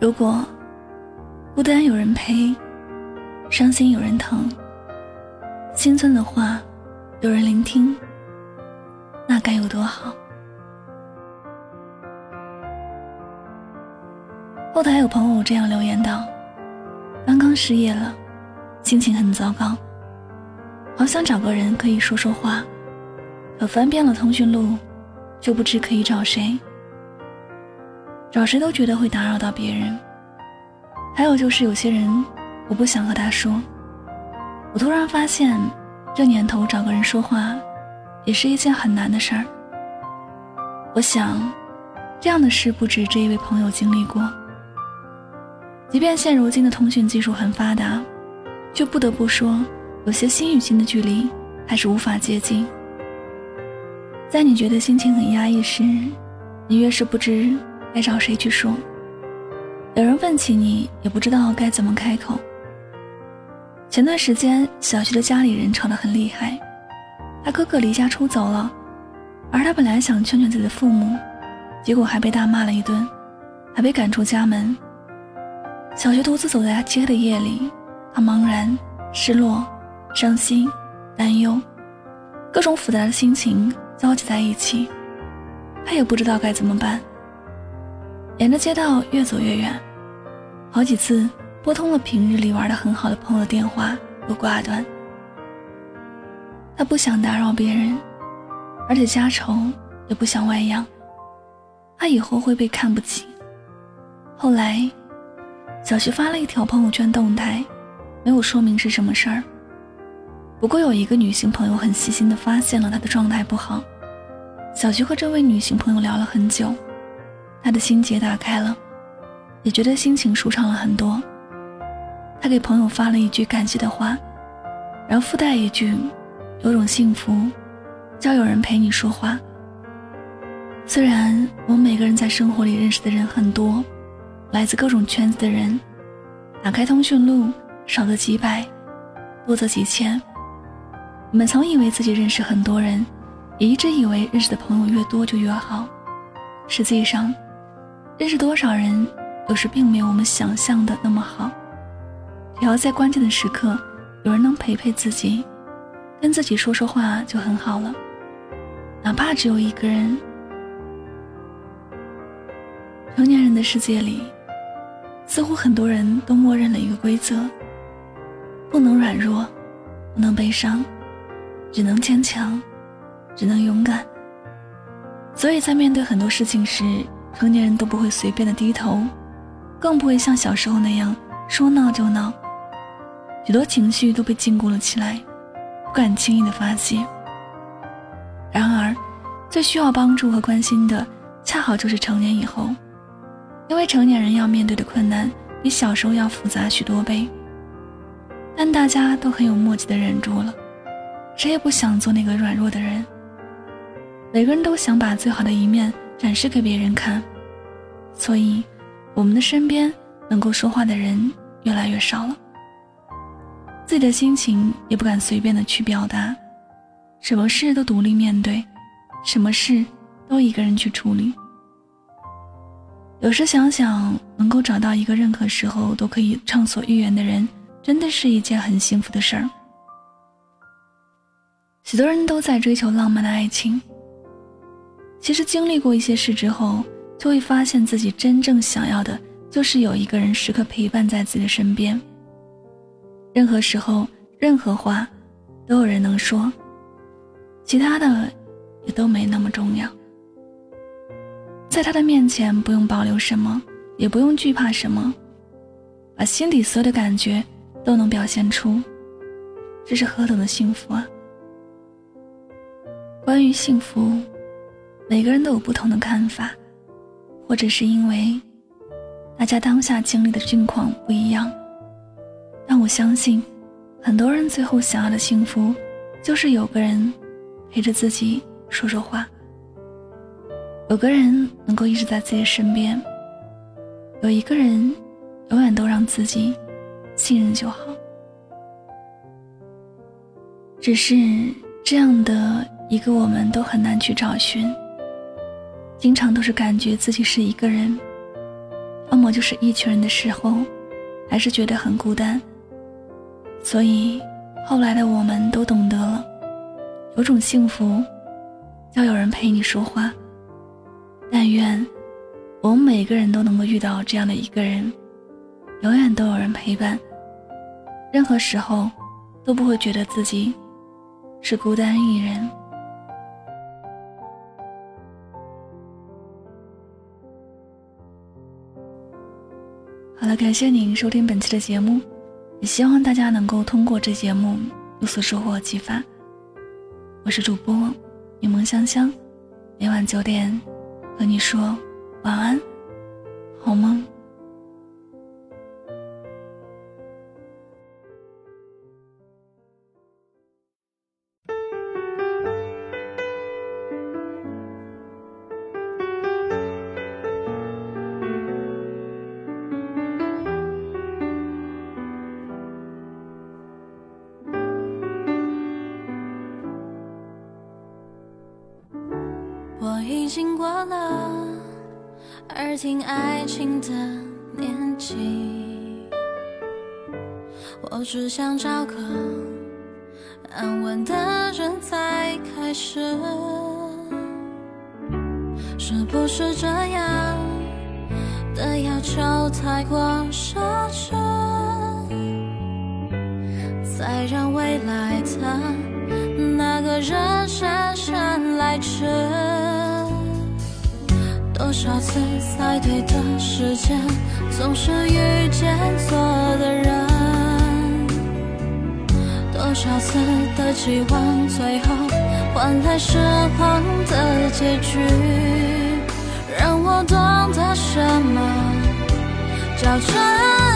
如果孤单有人陪，伤心有人疼，心酸的话有人聆听，那该有多好。后台有朋友这样留言道：“刚刚失业了，心情很糟糕，好想找个人可以说说话，可翻遍了通讯录，就不知可以找谁，找谁都觉得会打扰到别人。还有就是有些人，我不想和他说。我突然发现，这年头找个人说话，也是一件很难的事儿。我想，这样的事不止这一位朋友经历过。”即便现如今的通讯技术很发达，就不得不说，有些心与心的距离还是无法接近。在你觉得心情很压抑时，你越是不知该找谁去说。有人问起你，也不知道该怎么开口。前段时间，小徐的家里人吵得很厉害，他哥哥离家出走了，而他本来想劝劝自己的父母，结果还被大骂了一顿，还被赶出家门。小学独自走在漆黑的夜里，他茫然、失落、伤心、担忧，各种复杂的心情交集在一起，他也不知道该怎么办。沿着街道越走越远，好几次拨通了平日里玩的很好的朋友的电话都挂断。他不想打扰别人，而且家丑也不想外扬，他以后会被看不起。后来。小徐发了一条朋友圈动态，没有说明是什么事儿。不过有一个女性朋友很细心的发现了他的状态不好。小徐和这位女性朋友聊了很久，他的心结打开了，也觉得心情舒畅了很多。他给朋友发了一句感谢的话，然后附带一句：“有种幸福，叫有人陪你说话。”虽然我们每个人在生活里认识的人很多。来自各种圈子的人，打开通讯录，少则几百，多则几千。我们曾以为自己认识很多人，也一直以为认识的朋友越多就越好。实际上，认识多少人，有时并没有我们想象的那么好。只要在关键的时刻，有人能陪陪自己，跟自己说说话就很好了，哪怕只有一个人。成年人的世界里。似乎很多人都默认了一个规则：不能软弱，不能悲伤，只能坚强，只能勇敢。所以在面对很多事情时，成年人都不会随便的低头，更不会像小时候那样说闹就闹。许多情绪都被禁锢了起来，不敢轻易的发泄。然而，最需要帮助和关心的，恰好就是成年以后。因为成年人要面对的困难比小时候要复杂许多倍，但大家都很有默契的忍住了，谁也不想做那个软弱的人。每个人都想把最好的一面展示给别人看，所以我们的身边能够说话的人越来越少了。自己的心情也不敢随便的去表达，什么事都独立面对，什么事都一个人去处理。有时想想，能够找到一个任何时候都可以畅所欲言的人，真的是一件很幸福的事儿。许多人都在追求浪漫的爱情，其实经历过一些事之后，就会发现自己真正想要的就是有一个人时刻陪伴在自己的身边。任何时候，任何话，都有人能说，其他的也都没那么重要。在他的面前，不用保留什么，也不用惧怕什么，把心底所有的感觉都能表现出，这是何等的幸福啊！关于幸福，每个人都有不同的看法，或者是因为大家当下经历的境况不一样。但我相信，很多人最后想要的幸福，就是有个人陪着自己说说话。有个人能够一直在自己身边，有一个人永远都让自己信任就好。只是这样的一个我们都很难去找寻，经常都是感觉自己是一个人，要么就是一群人的时候，还是觉得很孤单。所以后来的我们都懂得了，有种幸福，要有人陪你说话。但愿我们每个人都能够遇到这样的一个人，永远都有人陪伴，任何时候都不会觉得自己是孤单一人。好了，感谢您收听本期的节目，也希望大家能够通过这节目有所收获启发。我是主播柠檬香香，每晚九点和你说晚安，好梦。我已经过了耳听爱情的年纪，我只想找个安稳的人再开始，是不是这样的要求太过奢侈？再让未来的那个人姗姗来迟。多少次在对的时间，总是遇见错的人。多少次的期望，最后换来失望的结局，让我懂得什么叫真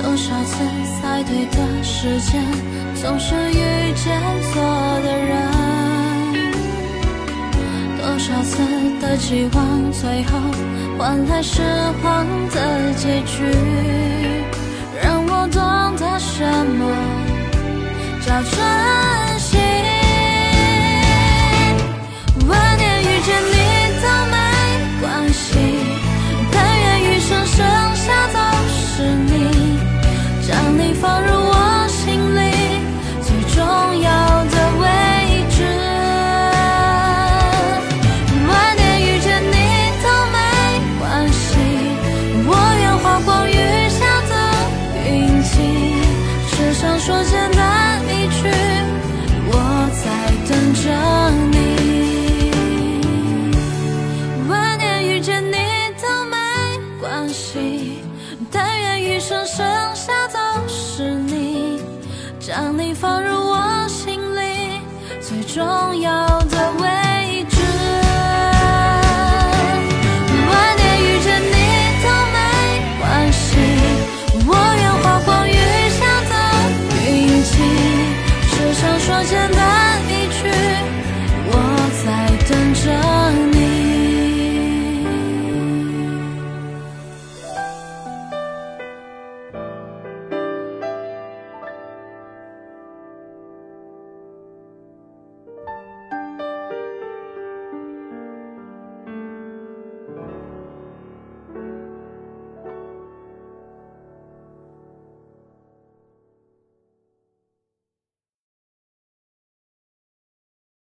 多少次在对的时间，总是遇见错的人。多少次的期望，最后换来失望的结局，让我懂得什么。叫真关系，但愿余生剩下都是你，将你放入我心里最重要。